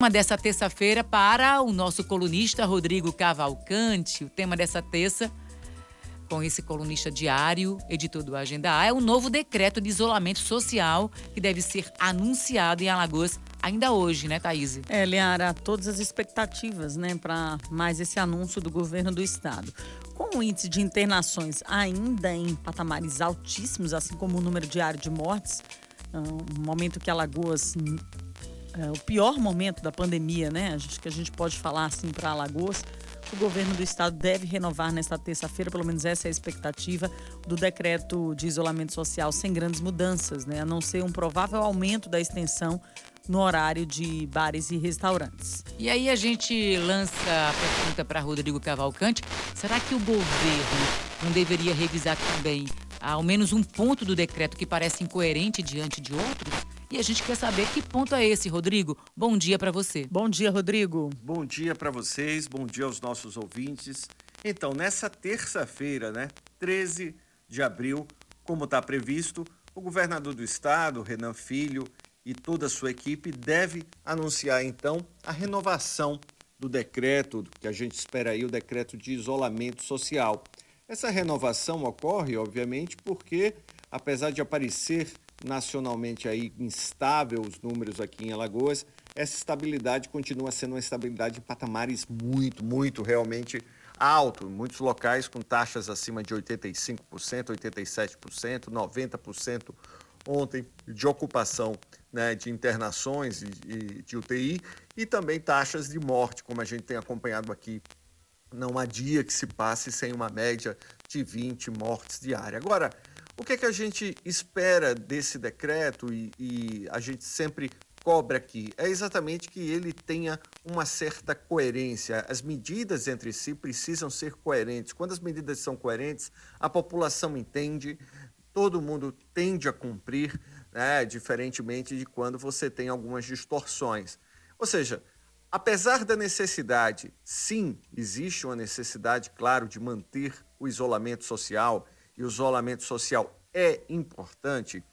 tema dessa terça-feira para o nosso colunista Rodrigo Cavalcante. O tema dessa terça, com esse colunista diário, editor do Agenda A, é o novo decreto de isolamento social que deve ser anunciado em Alagoas ainda hoje, né, Thaís? É, Liara, todas as expectativas, né, para mais esse anúncio do governo do estado. Com o índice de internações ainda em patamares altíssimos, assim como o número diário de mortes, um momento que Alagoas é, o pior momento da pandemia, né? Acho que a gente pode falar assim para Alagoas. O governo do estado deve renovar nesta terça-feira, pelo menos essa é a expectativa, do decreto de isolamento social sem grandes mudanças, né? A não ser um provável aumento da extensão no horário de bares e restaurantes. E aí a gente lança a pergunta para Rodrigo Cavalcante: será que o governo não deveria revisar também ao menos um ponto do decreto que parece incoerente diante de outros? E a gente quer saber que ponto é esse, Rodrigo. Bom dia para você. Bom dia, Rodrigo. Bom dia para vocês, bom dia aos nossos ouvintes. Então, nessa terça-feira, né, 13 de abril, como está previsto, o governador do estado, Renan Filho, e toda a sua equipe deve anunciar então a renovação do decreto que a gente espera aí, o decreto de isolamento social. Essa renovação ocorre, obviamente, porque apesar de aparecer nacionalmente aí instável os números aqui em Alagoas, essa estabilidade continua sendo uma estabilidade em patamares muito, muito realmente alto, muitos locais com taxas acima de 85%, 87%, 90% ontem de ocupação né, de internações e de UTI e também taxas de morte, como a gente tem acompanhado aqui. Não há dia que se passe sem uma média de 20 mortes diárias. Agora, o que, é que a gente espera desse decreto e, e a gente sempre cobra aqui? É exatamente que ele tenha uma certa coerência. As medidas entre si precisam ser coerentes. Quando as medidas são coerentes, a população entende, todo mundo tende a cumprir, né, diferentemente de quando você tem algumas distorções. Ou seja, apesar da necessidade, sim, existe uma necessidade, claro, de manter o isolamento social e o isolamento social é importante,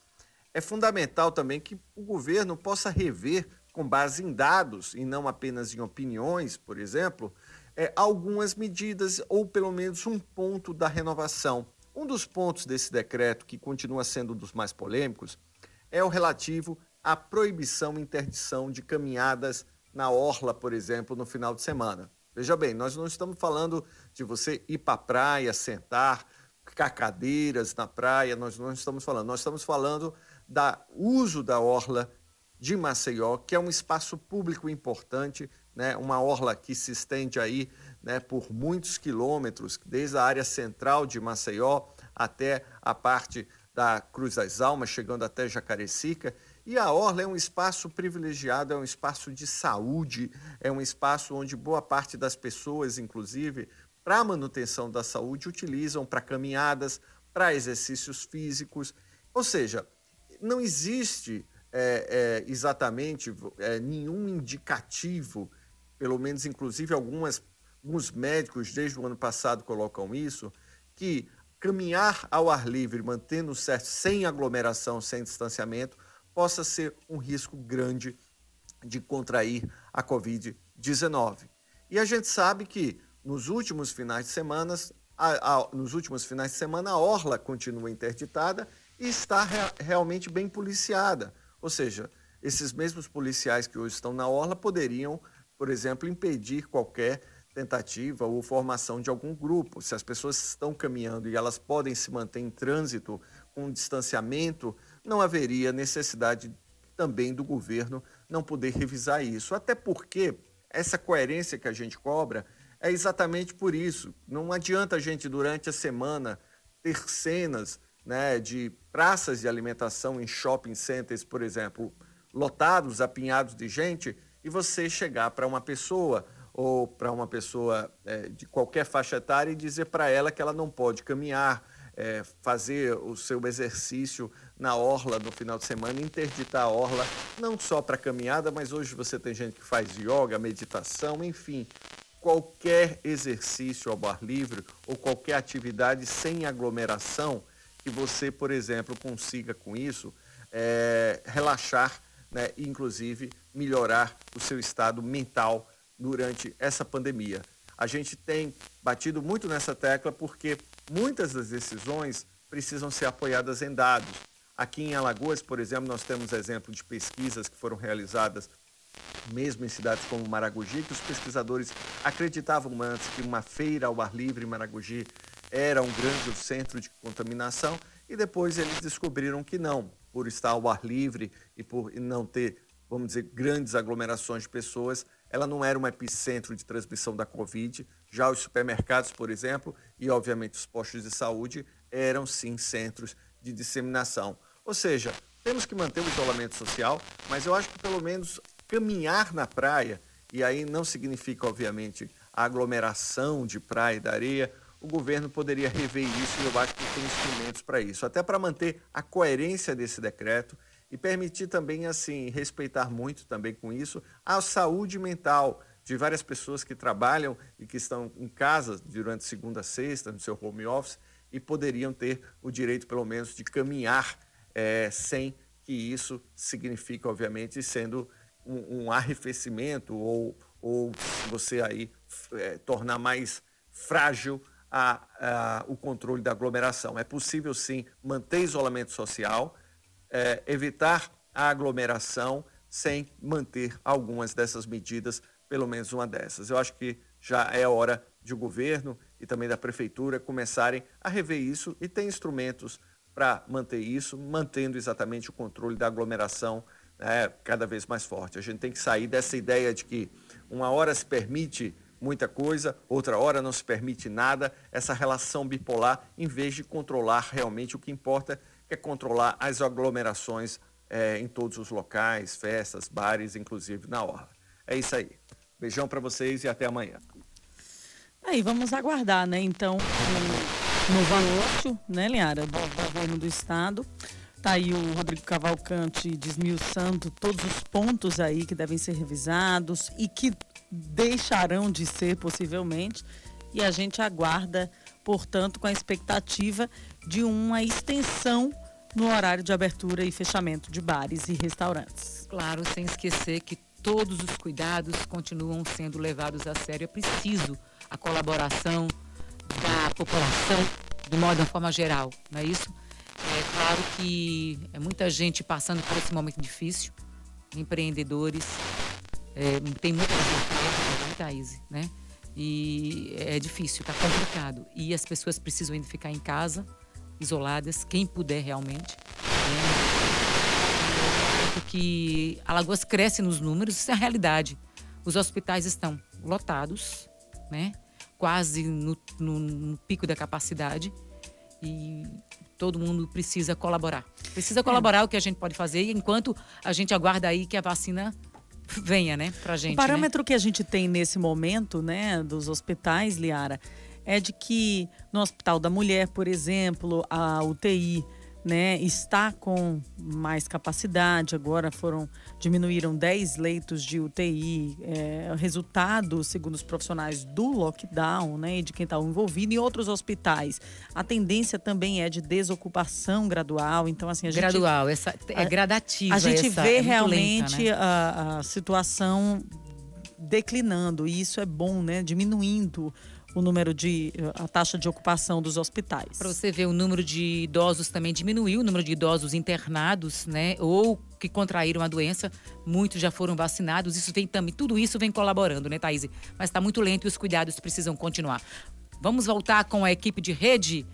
é fundamental também que o governo possa rever, com base em dados e não apenas em opiniões, por exemplo, é, algumas medidas ou pelo menos um ponto da renovação. Um dos pontos desse decreto, que continua sendo um dos mais polêmicos, é o relativo à proibição e interdição de caminhadas na orla, por exemplo, no final de semana. Veja bem, nós não estamos falando de você ir para a praia, sentar, ficar cadeiras na praia, nós não estamos falando. Nós estamos falando da uso da orla de Maceió, que é um espaço público importante, né? uma orla que se estende aí né, por muitos quilômetros, desde a área central de Maceió até a parte da Cruz das Almas, chegando até Jacarecica. E a Orla é um espaço privilegiado, é um espaço de saúde, é um espaço onde boa parte das pessoas, inclusive, para a manutenção da saúde utilizam para caminhadas, para exercícios físicos. Ou seja, não existe é, é, exatamente é, nenhum indicativo, pelo menos inclusive algumas, alguns médicos desde o ano passado colocam isso, que caminhar ao ar livre, mantendo certo, sem aglomeração, sem distanciamento, possa ser um risco grande de contrair a Covid-19. E a gente sabe que nos últimos finais de semana, a, a, nos últimos finais de semana, a orla continua interditada e está re, realmente bem policiada. Ou seja, esses mesmos policiais que hoje estão na orla poderiam, por exemplo, impedir qualquer tentativa ou formação de algum grupo. Se as pessoas estão caminhando e elas podem se manter em trânsito com distanciamento, não haveria necessidade também do governo não poder revisar isso. Até porque essa coerência que a gente cobra é exatamente por isso. Não adianta a gente, durante a semana, ter cenas né, de praças de alimentação em shopping centers, por exemplo, lotados, apinhados de gente, e você chegar para uma pessoa ou para uma pessoa é, de qualquer faixa etária e dizer para ela que ela não pode caminhar, é, fazer o seu exercício na orla no final de semana, interditar a orla, não só para caminhada, mas hoje você tem gente que faz yoga, meditação, enfim, qualquer exercício ao ar livre ou qualquer atividade sem aglomeração que você, por exemplo, consiga com isso é, relaxar né, e inclusive melhorar o seu estado mental durante essa pandemia. A gente tem batido muito nessa tecla porque muitas das decisões precisam ser apoiadas em dados. Aqui em Alagoas, por exemplo, nós temos exemplo de pesquisas que foram realizadas mesmo em cidades como Maragogi, que os pesquisadores acreditavam antes que uma feira ao ar livre em Maragogi era um grande centro de contaminação e depois eles descobriram que não, por estar ao ar livre e por não ter, vamos dizer, grandes aglomerações de pessoas, ela não era um epicentro de transmissão da Covid. Já os supermercados, por exemplo, e obviamente os postos de saúde eram sim centros de disseminação. Ou seja, temos que manter o isolamento social, mas eu acho que pelo menos caminhar na praia, e aí não significa, obviamente, a aglomeração de praia e da areia, o governo poderia rever isso e eu acho que tem instrumentos para isso, até para manter a coerência desse decreto e permitir também, assim, respeitar muito também com isso a saúde mental de várias pessoas que trabalham e que estão em casa durante segunda a sexta, no seu home office, e poderiam ter o direito, pelo menos, de caminhar é, sem que isso signifique, obviamente, sendo um, um arrefecimento ou, ou você aí é, tornar mais frágil a, a, o controle da aglomeração. É possível sim manter isolamento social, é, evitar a aglomeração sem manter algumas dessas medidas, pelo menos uma dessas. Eu acho que já é hora de o governo e também da prefeitura começarem a rever isso e tem instrumentos para manter isso, mantendo exatamente o controle da aglomeração né, cada vez mais forte. A gente tem que sair dessa ideia de que uma hora se permite muita coisa, outra hora não se permite nada, essa relação bipolar, em vez de controlar realmente o que importa, que é controlar as aglomerações é, em todos os locais, festas, bares, inclusive na orla. É isso aí. Beijão para vocês e até amanhã. Aí vamos aguardar, né? Então, o novo anúncio, né, Liara, do governo do estado Está aí o Rodrigo Cavalcante desmiuçando todos os pontos aí que devem ser revisados e que deixarão de ser possivelmente. E a gente aguarda, portanto, com a expectativa de uma extensão no horário de abertura e fechamento de bares e restaurantes. Claro, sem esquecer que todos os cuidados continuam sendo levados a sério. É preciso a colaboração da população, de modo de forma geral, não é isso? Claro que é muita gente passando por esse momento difícil, empreendedores, é, tem muita gente, né? E é difícil, está complicado. E as pessoas precisam ainda ficar em casa, isoladas, quem puder realmente. É, porque Alagoas cresce nos números, isso é a realidade. Os hospitais estão lotados, né? quase no, no, no pico da capacidade. E todo mundo precisa colaborar. Precisa colaborar é. o que a gente pode fazer enquanto a gente aguarda aí que a vacina venha, né, pra gente. O parâmetro né? que a gente tem nesse momento, né, dos hospitais, Liara, é de que no Hospital da Mulher, por exemplo, a UTI né, está com mais capacidade. Agora foram diminuíram 10 leitos de UTI. É, resultado, segundo os profissionais do lockdown, né, de quem está envolvido em outros hospitais. A tendência também é de desocupação gradual. Então, assim, a gente gradual, essa é gradativa. A gente essa, vê é realmente lenta, né? a, a situação declinando e isso é bom, né, diminuindo o número de a taxa de ocupação dos hospitais. Para você ver, o número de idosos também diminuiu, o número de idosos internados, né, ou que contraíram a doença, muitos já foram vacinados. Isso vem também, tudo isso vem colaborando, né, Thaís? Mas está muito lento e os cuidados precisam continuar. Vamos voltar com a equipe de rede